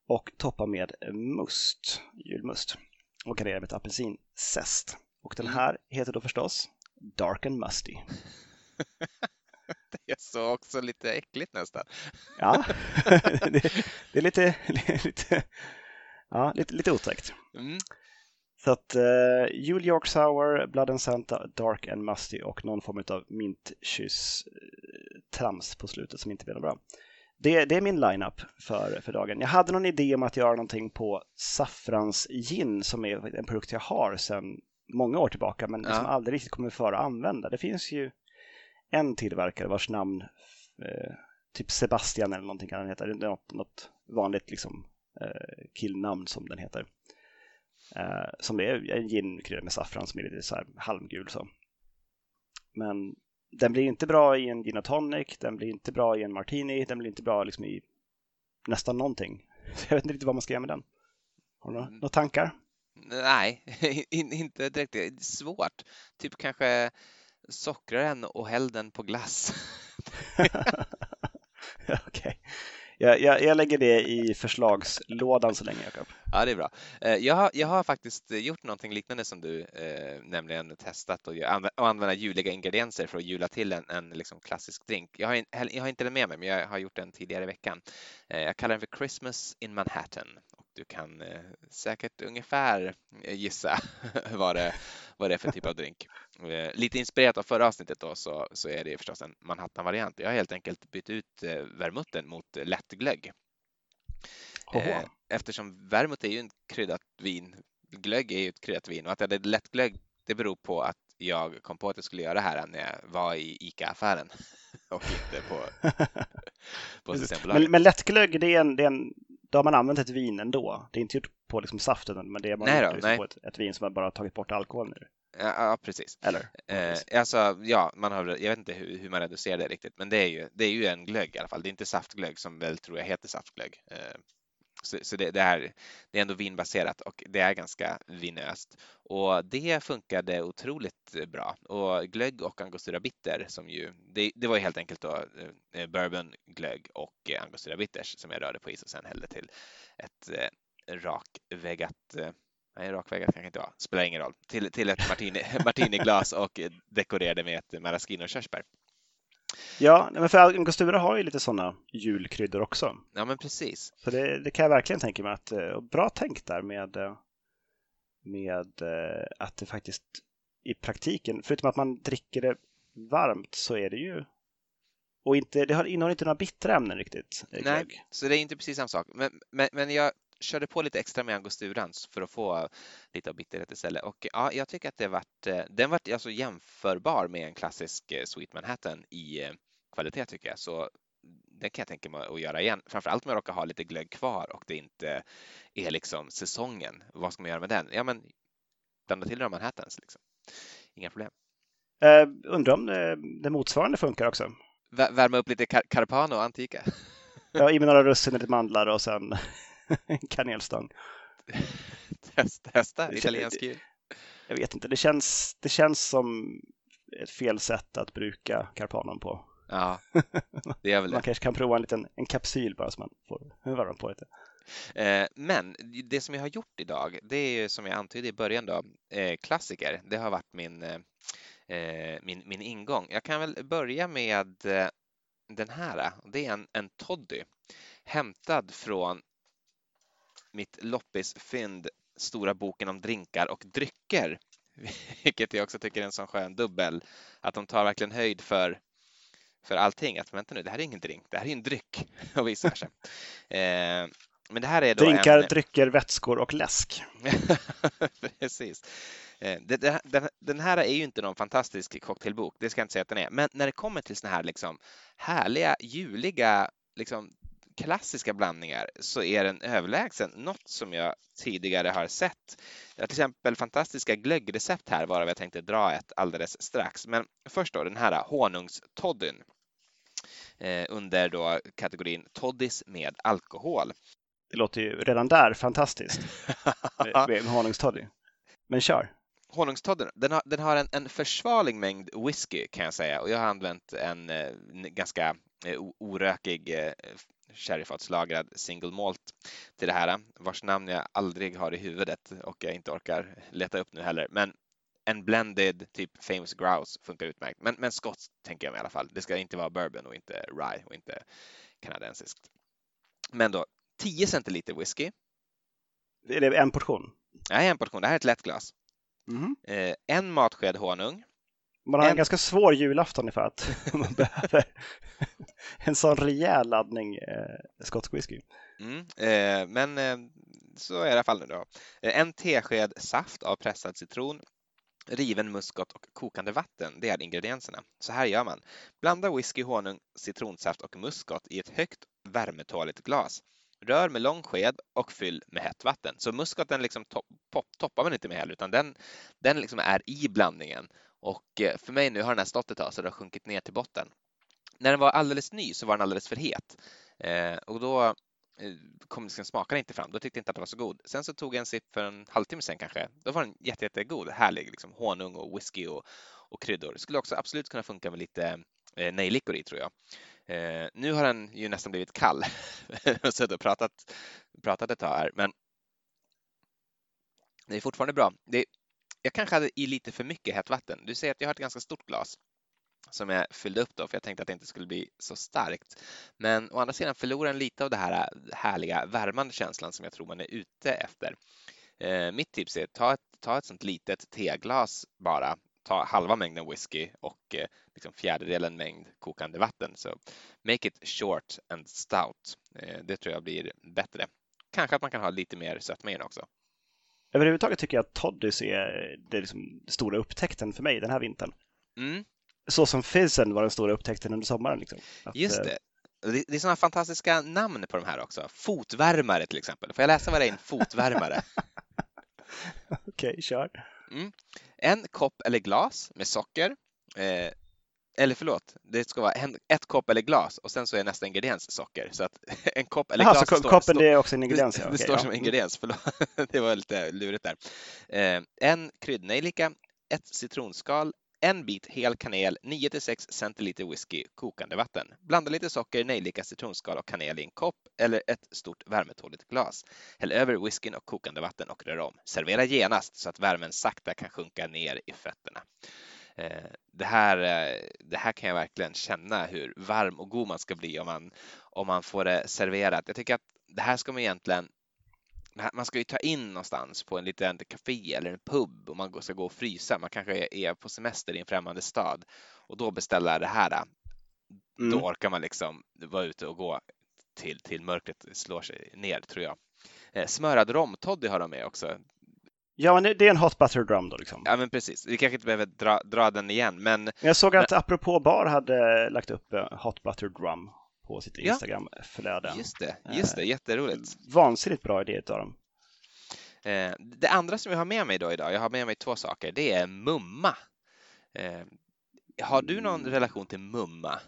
och toppa med must, julmust och gardera med ett apelsinzest. Och den mm. här heter då förstås Dark and Musty. <laughs> det är så också lite äckligt nästan. <laughs> ja, <laughs> det, det, är lite, lite, ja, lite, lite otäckt. Mm. Så att uh, Jul York Sour, Blood and Santa, Dark and Musty och någon form av mintkyss uh, trams på slutet som inte blir bra det, det är min line-up för, för dagen. Jag hade någon idé om att göra någonting på saffrans gin som är en produkt jag har sedan många år tillbaka men ja. som aldrig riktigt kommer för att använda. Det finns ju en tillverkare vars namn, eh, typ Sebastian eller någonting kan den heta, något, något vanligt liksom, eh, killnamn som den heter. Eh, som är en gin kryddad med saffran som är lite så här halmgul så. Men den blir inte bra i en gin tonic, den blir inte bra i en martini, den blir inte bra liksom i nästan någonting. Så <laughs> jag vet inte riktigt vad man ska göra med den. Har du några, mm. några tankar? Nej, <laughs> inte direkt. Det är svårt. Typ kanske sockra den och häll den på glass. <laughs> Okej. Okay. Jag, jag, jag, lägger det i förslagslådan så länge, Jakob. Ja, det är bra. Eh, jag har, jag har faktiskt gjort någonting liknande som du, eh, nämligen testat att använda, använda juliga ingredienser för att jula till en, en liksom klassisk drink. Jag har, jag har inte den med mig, men jag har gjort den tidigare i veckan. Eh, jag kallar den för Christmas in Manhattan och du kan eh, säkert ungefär eh, gissa <laughs> vad det, vad det är för typ av drink. Eh, lite inspirerat av förra avsnittet då så, så är det förstås en Manhattan-variant. Jag har helt enkelt bytt ut eh, vermutten mot lättglögg. Eh, eftersom vermouth är ju en kryddat vin, glögg är ju ett kryddat vin och att jag hade lättglögg det beror på att jag kom på att jag skulle göra det här när jag var i ICA-affären <laughs> och inte på, <laughs> på Systembolaget. Men, men lättglögg, det är en, det är en, då har man använt ett vin ändå. Det är inte gjort på liksom saften, men det är man nej då, liksom på ett, ett, vin som man bara tagit bort alkoholen ur. Ja, precis. Eller? Eh, alltså, ja, man har, jag vet inte hur, hur, man reducerar det riktigt, men det är, ju, det är ju en glögg i alla fall. Det är inte saftglögg som väl tror jag heter saftglögg. Eh, så, så det, det, är, det är ändå vinbaserat och det är ganska vinöst. Och det funkade otroligt bra. Och glögg och angostura bitter som ju, det, det var helt enkelt då eh, bourbon, glögg och angostura bitters som jag rörde på is och sen hällde till ett eh, rakväggat Nej, rakväggat kanske inte var. Spelar ingen roll. Till, till ett martini, <laughs> martiniglas och dekorerade med ett maraschino-körsbär. Ja, men för angostura har ju lite sådana julkryddor också. Ja, men precis. Så det, det kan jag verkligen tänka mig att, eh, bra tänkt där med, eh, med eh, att det faktiskt i praktiken, förutom att man dricker det varmt så är det ju och inte, det innehåller inte några bittra ämnen riktigt. Nej, så det är inte precis samma sak. Men, men, men jag körde på lite extra med angosturan för att få lite av bitterhet istället. Och ja, jag tycker att det vart, eh, den vart alltså jämförbar med en klassisk eh, Sweet Manhattan i eh, kvalitet tycker jag. Så det kan jag tänka mig att göra igen. Framförallt om jag råkar ha lite glögg kvar och det inte är liksom säsongen. Vad ska man göra med den? Ja, men blanda till några Manhattans. Liksom. Inga problem. Uh, undrar om det, det motsvarande funkar också? Värma upp lite car Carpano Antika? ja, i med några russin, lite mandlar och sen en <laughs> kanelstång. Testa, testa italiensk jul. Jag vet inte, det känns, det känns som ett fel sätt att bruka Carpanon på. Ja, <laughs> det är väl det. Man kanske kan prova en liten en kapsyl bara så man får varva på lite. Eh, men det som jag har gjort idag, det är som jag antydde i början då, eh, klassiker. Det har varit min, eh, min, min ingång. Jag kan väl börja med den här. Det är en, en toddy hämtad från mitt loppisfynd Stora boken om drinkar och drycker, <laughs> vilket jag också tycker är en sån skön dubbel, att de tar verkligen höjd för för allting. Att vänta nu, det här är ingen drink, det här är en dryck <laughs> och vice versa. Eh, men det här är då Drinkar, en... drycker, vätskor och läsk. <laughs> Precis. Eh, den, den, här är ju inte någon fantastisk cocktailbok, det ska jag inte säga att den är. Men när det kommer till såna här liksom härliga, juliga liksom klassiska blandningar så är den överlägsen något som jag tidigare har sett. Jag har till exempel fantastiska glöggrecept här varav jag tänkte dra ett alldeles strax. Men först då den här honungstoddyn eh, under då kategorin toddis med alkohol. Det låter ju redan där fantastiskt med, <laughs> med honungstoddy. Men kör! honungstodden, den har, den har en, en försvarlig mängd whisky kan jag säga och jag har använt en, en eh, ganska eh, orökig eh, sherryfatslagrad single malt till det här, vars namn jag aldrig har i huvudet och jag inte orkar leta upp nu heller. Men en blended typ famous grouse funkar utmärkt. Men, men skotsk tänker jag mig i alla fall. Det ska inte vara bourbon och inte rye och inte kanadensiskt. Men då 10 centiliter whisky. Är det en portion? Ja, en portion. Det här är ett lätt glas. Mm. Eh, en matsked honung. Man har en, en ganska svår julafton ifall att <laughs> man behöver en sån rejäl laddning eh, skotsk whisky. Mm, eh, men eh, så är det i alla fall nu då. Eh, en tesked saft av pressad citron, riven muskot och kokande vatten. Det är ingredienserna. Så här gör man. Blanda whisky, honung, citronsaft och muskot i ett högt värmetåligt glas. Rör med lång sked och fyll med hett vatten. Så muskoten liksom pop, toppar man inte med heller, utan den, den liksom är i blandningen. Och eh, för mig nu har den här stått ett tag så det har sjunkit ner till botten. När den var alldeles ny så var den alldeles för het eh, och då eh, kom liksom smaken inte fram. Då tyckte jag inte att den var så god. Sen så tog jag en sipp för en halvtimme sen kanske. Då var den jätte, jättegod, härlig, liksom honung och whisky och, och kryddor. Skulle också absolut kunna funka med lite eh, nejlikor i tror jag. Eh, nu har den ju nästan blivit kall. <laughs> jag har suttit och pratat, pratat ett tag här, men det är fortfarande bra. Det, jag kanske hade i lite för mycket hett vatten. Du ser att jag har ett ganska stort glas som jag fyllde upp då för jag tänkte att det inte skulle bli så starkt. Men å andra sidan förlorar den lite av den här härliga värmande känslan som jag tror man är ute efter. Eh, mitt tips är ta ett, ta ett sånt litet teglas bara, ta halva mängden whisky och eh, liksom fjärdedelen mängd kokande vatten. Så make it short and stout. Eh, det tror jag blir bättre. Kanske att man kan ha lite mer sötma i den också. Överhuvudtaget tycker jag att Toddys är det liksom stora upptäckten för mig den här vintern. Mm. Så som Fizzen var den stora upptäckten under sommaren. Liksom. Att, Just det. Det är sådana fantastiska namn på de här också. Fotvärmare till exempel. Får jag läsa vad det är en fotvärmare? <laughs> Okej, okay, kör. Mm. En kopp eller glas med socker. Eh, eller förlåt, det ska vara en, ett kopp eller glas och sen så är nästa ingrediens socker. Så att <laughs> en kopp eller Aha, glas. Så står, koppen det är också en ingrediens? Det, det okay, står ja. som ingrediens, förlåt. <laughs> det var lite lurigt där. Eh, en kryddnejlika, ett citronskal, en bit hel kanel, 9-6 centiliter whisky, kokande vatten. Blanda lite socker, nejlika, citronskal och kanel i en kopp eller ett stort värmetåligt glas. Häll över whiskyn och kokande vatten och rör om. Servera genast så att värmen sakta kan sjunka ner i fötterna. Eh, det här, eh, det här kan jag verkligen känna hur varm och god man ska bli om man, om man får det serverat. Jag tycker att det här ska man egentligen man ska ju ta in någonstans på en liten café eller en pub och man ska gå och frysa. Man kanske är på semester i en främmande stad och då beställa det här. Mm. Då orkar man liksom vara ute och gå till, till mörkret slår sig ner tror jag. Eh, smörad romtoddy har de med också. Ja, men det är en hot butter drum då liksom. Ja, men precis. Vi kanske inte behöver dra, dra den igen, men. Jag såg att men... apropå bar hade lagt upp eh, hot butter drum på sitt Instagram-flöde. Just det, just det, jätteroligt. Vansinnigt bra idé av dem. Eh, det andra som jag har med mig då idag, jag har med mig två saker, det är mumma. Eh, har du någon relation till mumma?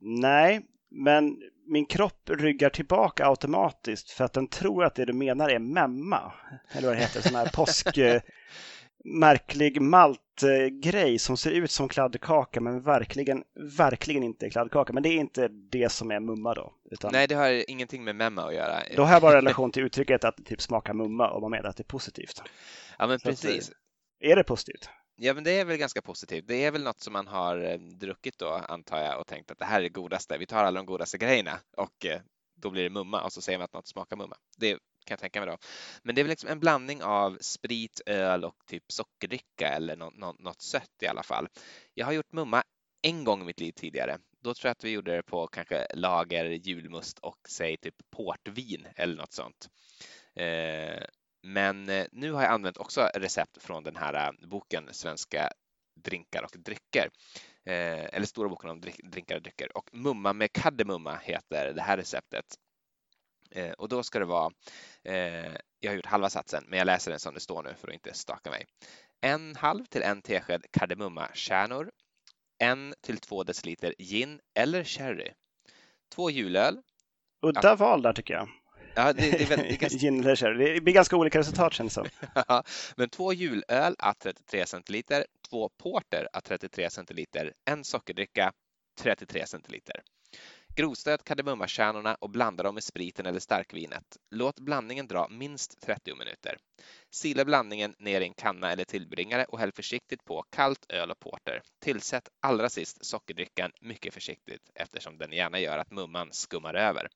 Nej, men min kropp ryggar tillbaka automatiskt för att den tror att det du menar är memma. Eller vad det heter, sån här påsk <laughs> märklig maltgrej som ser ut som kladdkaka men verkligen, verkligen inte kladdkaka. Men det är inte det som är mumma då. Utan... Nej, det har ingenting med memma att göra. Då har jag bara relation <laughs> till uttrycket att det typ smakar mumma och man menar att det är positivt. Ja, men Så precis. Att, är det positivt? Ja, men det är väl ganska positivt. Det är väl något som man har eh, druckit då, antar jag, och tänkt att det här är det godaste. Vi tar alla de godaste grejerna och eh, då blir det mumma och så säger man att något smakar mumma. Det kan jag tänka mig då. Men det är väl liksom en blandning av sprit, öl och typ sockerdricka eller något, något, något sött i alla fall. Jag har gjort mumma en gång i mitt liv tidigare. Då tror jag att vi gjorde det på kanske lager, julmust och säg typ portvin eller något sånt. Eh, men eh, nu har jag använt också recept från den här eh, boken Svenska drinkar och drycker. Eller stora boken om drinkar och drycker. Och mumma med kardemumma heter det här receptet. Eh, och då ska det vara, eh, jag har gjort halva satsen, men jag läser den som det står nu för att inte staka mig. En halv till en tesked kardemummakärnor, en till två deciliter gin eller sherry, två julöl. Udda val där tycker jag. Ja, det, det, det, ganska... <laughs> gin eller sherry. Det blir ganska olika resultat känns det som. <laughs> men två julöl à 33 centiliter, två porter à 33 centiliter, en sockerdricka 33 centiliter. Grovstöt kardemummakärnorna och blanda dem med spriten eller starkvinet. Låt blandningen dra minst 30 minuter. Sila blandningen ner i en kanna eller tillbringare och häll försiktigt på kallt öl och porter. Tillsätt allra sist sockerdrickan mycket försiktigt eftersom den gärna gör att mumman skummar över.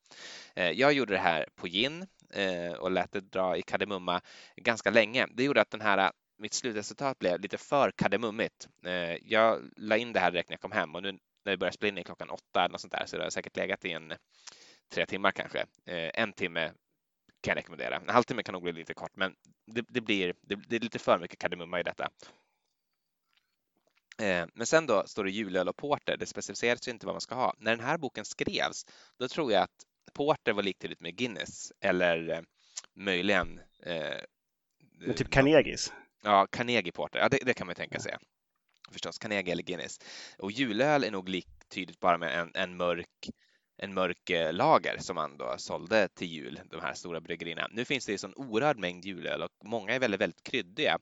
Eh, jag gjorde det här på gin eh, och lät det dra i kardemumma ganska länge. Det gjorde att den här mitt slutresultat blev lite för kardemummigt. Eh, jag la in det här direkt när jag kom hem och nu när vi börjar spela in klockan åtta eller något sånt där så det har säkert legat i en tre timmar kanske. Eh, en timme kan jag rekommendera. En halvtimme kan nog bli lite kort, men det, det blir det, det, är lite för mycket kardemumma i detta. Eh, men sen då står det julöl och porter. Det specificeras ju inte vad man ska ha. När den här boken skrevs, då tror jag att porter var liktydigt med Guinness eller eh, möjligen. Eh, typ Carnegies? Ja, Carnegie Porter. Ja, det, det kan man ju tänka sig förstås, Carnegie eller Guinness. Och julöl är nog liktydigt bara med en, en mörk en mörk eh, lager som man då sålde till jul, de här stora bryggerierna. Nu finns det en sån oerhörd mängd julöl och många är väldigt, väldigt kryddiga.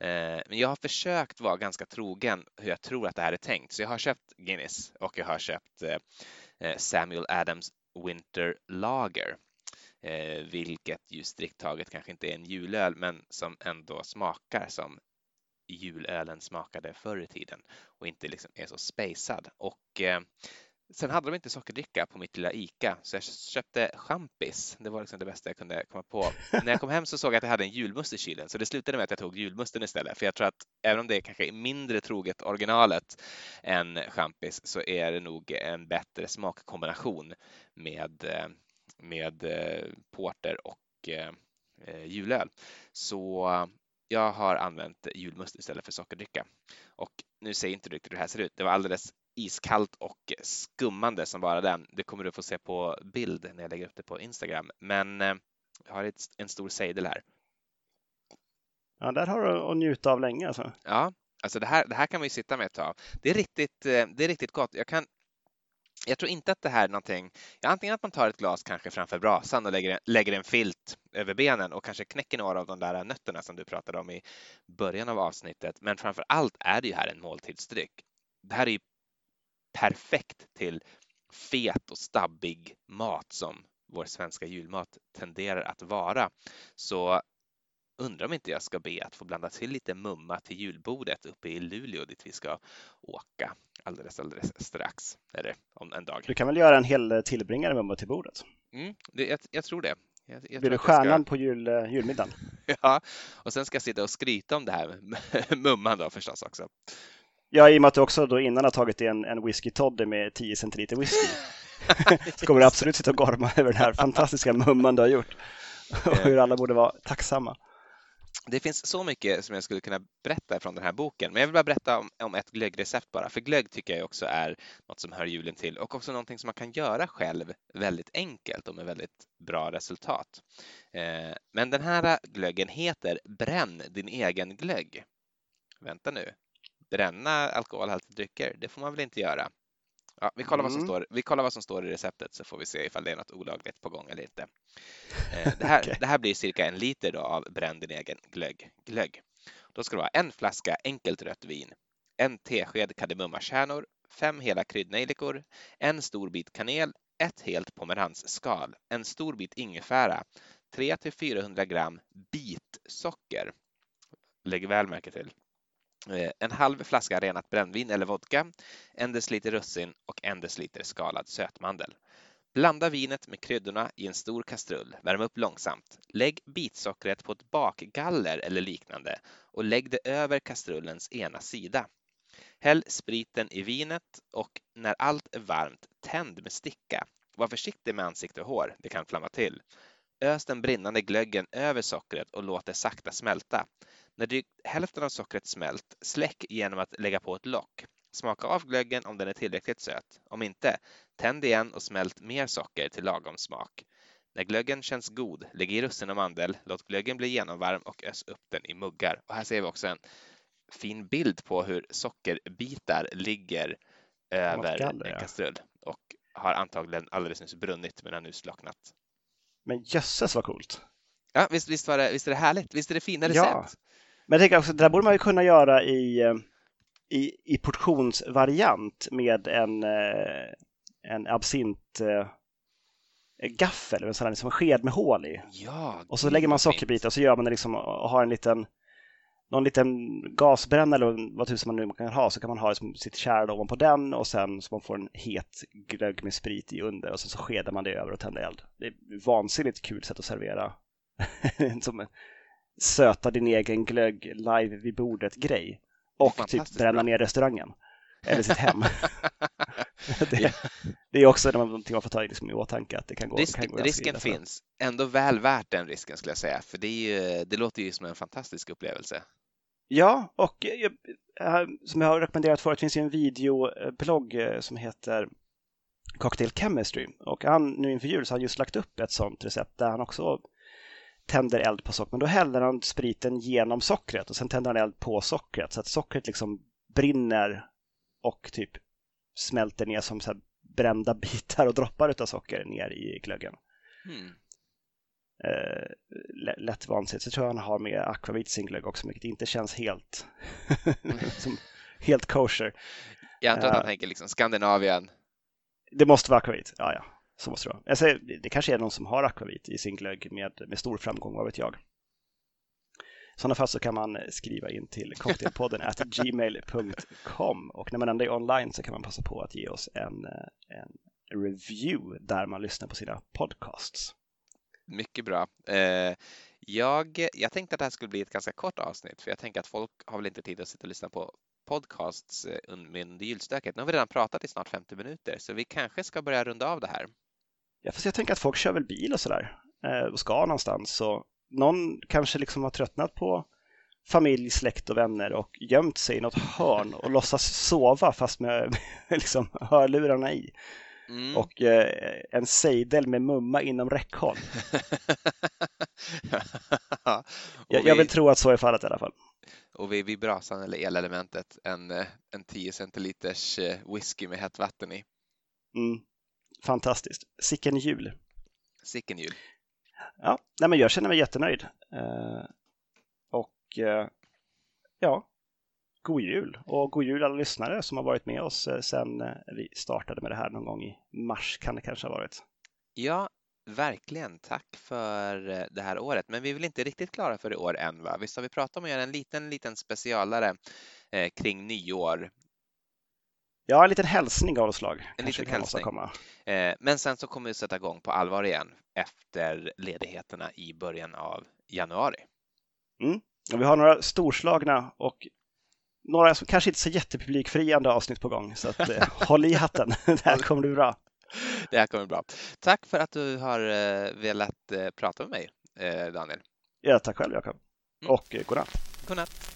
Eh, men jag har försökt vara ganska trogen hur jag tror att det här är tänkt, så jag har köpt Guinness och jag har köpt eh, Samuel Adams Winter Lager, vilket ju strikt taget kanske inte är en julöl, men som ändå smakar som julölen smakade förr i tiden och inte liksom är så spacad. Och eh, Sen hade de inte sockerdricka på mitt lilla ICA, så jag köpte champis. Det var liksom det bästa jag kunde komma på. <laughs> När jag kom hem så såg jag att jag hade en julmust i kylen, så det slutade med att jag tog julmusten istället. För jag tror att även om det kanske är mindre troget originalet än champis så är det nog en bättre smakkombination med, eh, med eh, porter och eh, julöl. Så jag har använt julmust istället för sockerdricka. Och nu ser inte riktigt hur det här ser ut. Det var alldeles iskallt och skummande som bara den. Det kommer du få se på bild när jag lägger upp det på Instagram. Men jag har en stor sejdel här. Ja, där har du att njuta av länge alltså. Ja, alltså det här, det här kan vi sitta med ett tag. Det är riktigt, det är riktigt gott. Jag kan jag tror inte att det här är någonting, ja, antingen att man tar ett glas kanske framför brasan och lägger, lägger en filt över benen och kanske knäcker några av de där nötterna som du pratade om i början av avsnittet. Men framför allt är det ju här en måltidsdryck. Det här är ju perfekt till fet och stabbig mat som vår svenska julmat tenderar att vara. Så undrar om inte jag ska be att få blanda till lite mumma till julbordet uppe i Luleå dit vi ska åka alldeles, alldeles strax, eller om en dag. Du kan väl göra en hel tillbringare mumma till bordet? Mm, det, jag, jag, tror det. Jag, jag Blir du stjärnan ska... på jul, eh, julmiddagen? <laughs> ja, och sen ska jag sitta och skryta om det här med <laughs> mumman då förstås också. Ja, i och med att du också då innan har tagit en, en whisky toddy med 10 centiliter whisky <laughs> så kommer du absolut sitta och gorma över den här fantastiska mumman du har gjort och hur alla borde vara tacksamma. Det finns så mycket som jag skulle kunna berätta från den här boken, men jag vill bara berätta om, om ett glöggrecept bara, för glögg tycker jag också är något som hör julen till och också någonting som man kan göra själv väldigt enkelt och med väldigt bra resultat. Eh, men den här glöggen heter Bränn din egen glögg. Vänta nu, bränna alkoholhaltiga drycker, det får man väl inte göra? Ja, vi, kollar mm. vad som mm. står, vi kollar vad som står i receptet så får vi se ifall det är något olagligt på gång eller inte. Eh, <laughs> det, här, okay. det här blir cirka en liter då av bränd egen glögg. glögg. Då ska det vara en flaska enkelt rött vin, en tesked kardemummakärnor, fem hela kryddnejlikor, en stor bit kanel, ett helt pomeransskal, en stor bit ingefära, 3 till 400 gram bitsocker. Lägg väl märke till. Eh, en halv flaska renat brännvin eller vodka, en deciliter russin och en deciliter skalad sötmandel. Blanda vinet med kryddorna i en stor kastrull, värm upp långsamt. Lägg bitsockret på ett bakgaller eller liknande och lägg det över kastrullens ena sida. Häll spriten i vinet och när allt är varmt, tänd med sticka. Var försiktig med ansikte och hår, det kan flamma till. Ös den brinnande glöggen över sockret och låt det sakta smälta. När drygt hälften av sockret smält, släck genom att lägga på ett lock. Smaka av glöggen om den är tillräckligt söt. Om inte, tänd igen och smält mer socker till lagom smak. När glöggen känns god, lägg i russin och mandel, låt glöggen bli genomvarm och ös upp den i muggar. Och här ser vi också en fin bild på hur sockerbitar ligger över galler, en kastrull och har antagligen alldeles nyss brunnit men har nu slocknat. Men jösses vad coolt! Ja, visst, visst, var det, visst är det härligt? Visst är det fina recept? Ja. Men jag tänker också, det där borde man ju kunna göra i, eh, i, i portionsvariant med en, eh, en absint eh, gaffel, en sån här liksom sked med hål i. Ja, och så lägger man sockerbitar och så gör man det liksom och har en liten någon liten gasbrännare eller vad tusan man nu kan ha så kan man ha liksom sitt kärl ovanpå den och sen så man får en het glögg med sprit i under och sen så skedar man det över och tänder eld. Det är ett vansinnigt kul sätt att servera <laughs> som söta din egen glögg live vid bordet-grej. Och typ bränna bra. ner restaurangen. Eller sitt hem. <laughs> det, det, är också någonting man får ta liksom i åtanke att det kan gå. Risk, kan gå risken finns. Ändå väl värt den risken skulle jag säga. För det, ju, det låter ju som en fantastisk upplevelse. Ja, och jag, som jag har rekommenderat förut finns ju en videoblogg eh, som heter Cocktail Chemistry och han nu inför jul så har han just lagt upp ett sånt recept där han också tänder eld på sockret, men då häller han spriten genom sockret och sen tänder han eld på sockret så att sockret liksom brinner och typ smälter ner som så brända <laughs> bitar och droppar av socker ner i glöggen. Mm. Eh, lätt vansinnigt. Så tror jag han har med akvavit sin glögg också, vilket inte känns helt, <laughs> som, helt kosher. Jag antar att han uh, tänker liksom Skandinavien. Det måste vara akvavit, ja ja. Så måste det vara. Alltså, det kanske är någon som har akvavit i sin glögg med, med stor framgång, vad vet jag. sådana fall så kan man skriva in till cocktailpodden at <laughs> gmail.com och när man ändå är online så kan man passa på att ge oss en, en review där man lyssnar på sina podcasts. Mycket bra. Eh, jag, jag tänkte att det här skulle bli ett ganska kort avsnitt för jag tänker att folk har väl inte tid att sitta och lyssna på podcasts eh, under julstöket. Nu har vi redan pratat i snart 50 minuter så vi kanske ska börja runda av det här. Ja, fast jag tänker att folk kör väl bil och sådär eh, och ska någonstans. Så någon kanske liksom har tröttnat på familj, släkt och vänner och gömt sig i något hörn och låtsas sova fast med <laughs> liksom hörlurarna i. Mm. Och eh, en sejdel med mumma inom räckhåll. <laughs> jag, jag, vill tro att så är fallet i alla fall. Och vid, vid brasan eller elelementet en, eh, en 10 centiliters eh, whisky med hett vatten i. Mm. Fantastiskt. Sicken jul. Sicken jul. Ja, nej men jag känner mig jättenöjd. Eh, och eh, ja, god jul och god jul alla lyssnare som har varit med oss eh, sedan eh, vi startade med det här någon gång i mars kan det kanske ha varit. Ja, verkligen. Tack för eh, det här året. Men vi är väl inte riktigt klara för i år än, va? Visst har vi pratat om att göra en liten, liten specialare eh, kring nyår Ja, en liten hälsning av slag. En liten hälsning. Eh, men sen så kommer vi sätta igång på allvar igen efter ledigheterna i början av januari. Mm. Och vi har några storslagna och några som kanske inte så jättepublikfriande avsnitt på gång. Så att, eh, <laughs> håll i hatten, det här kommer bli bra. Det här kommer bli bra. Tack för att du har eh, velat eh, prata med mig, Daniel. Ja, tack själv, Jakob. Mm. Och godnatt. Godnatt.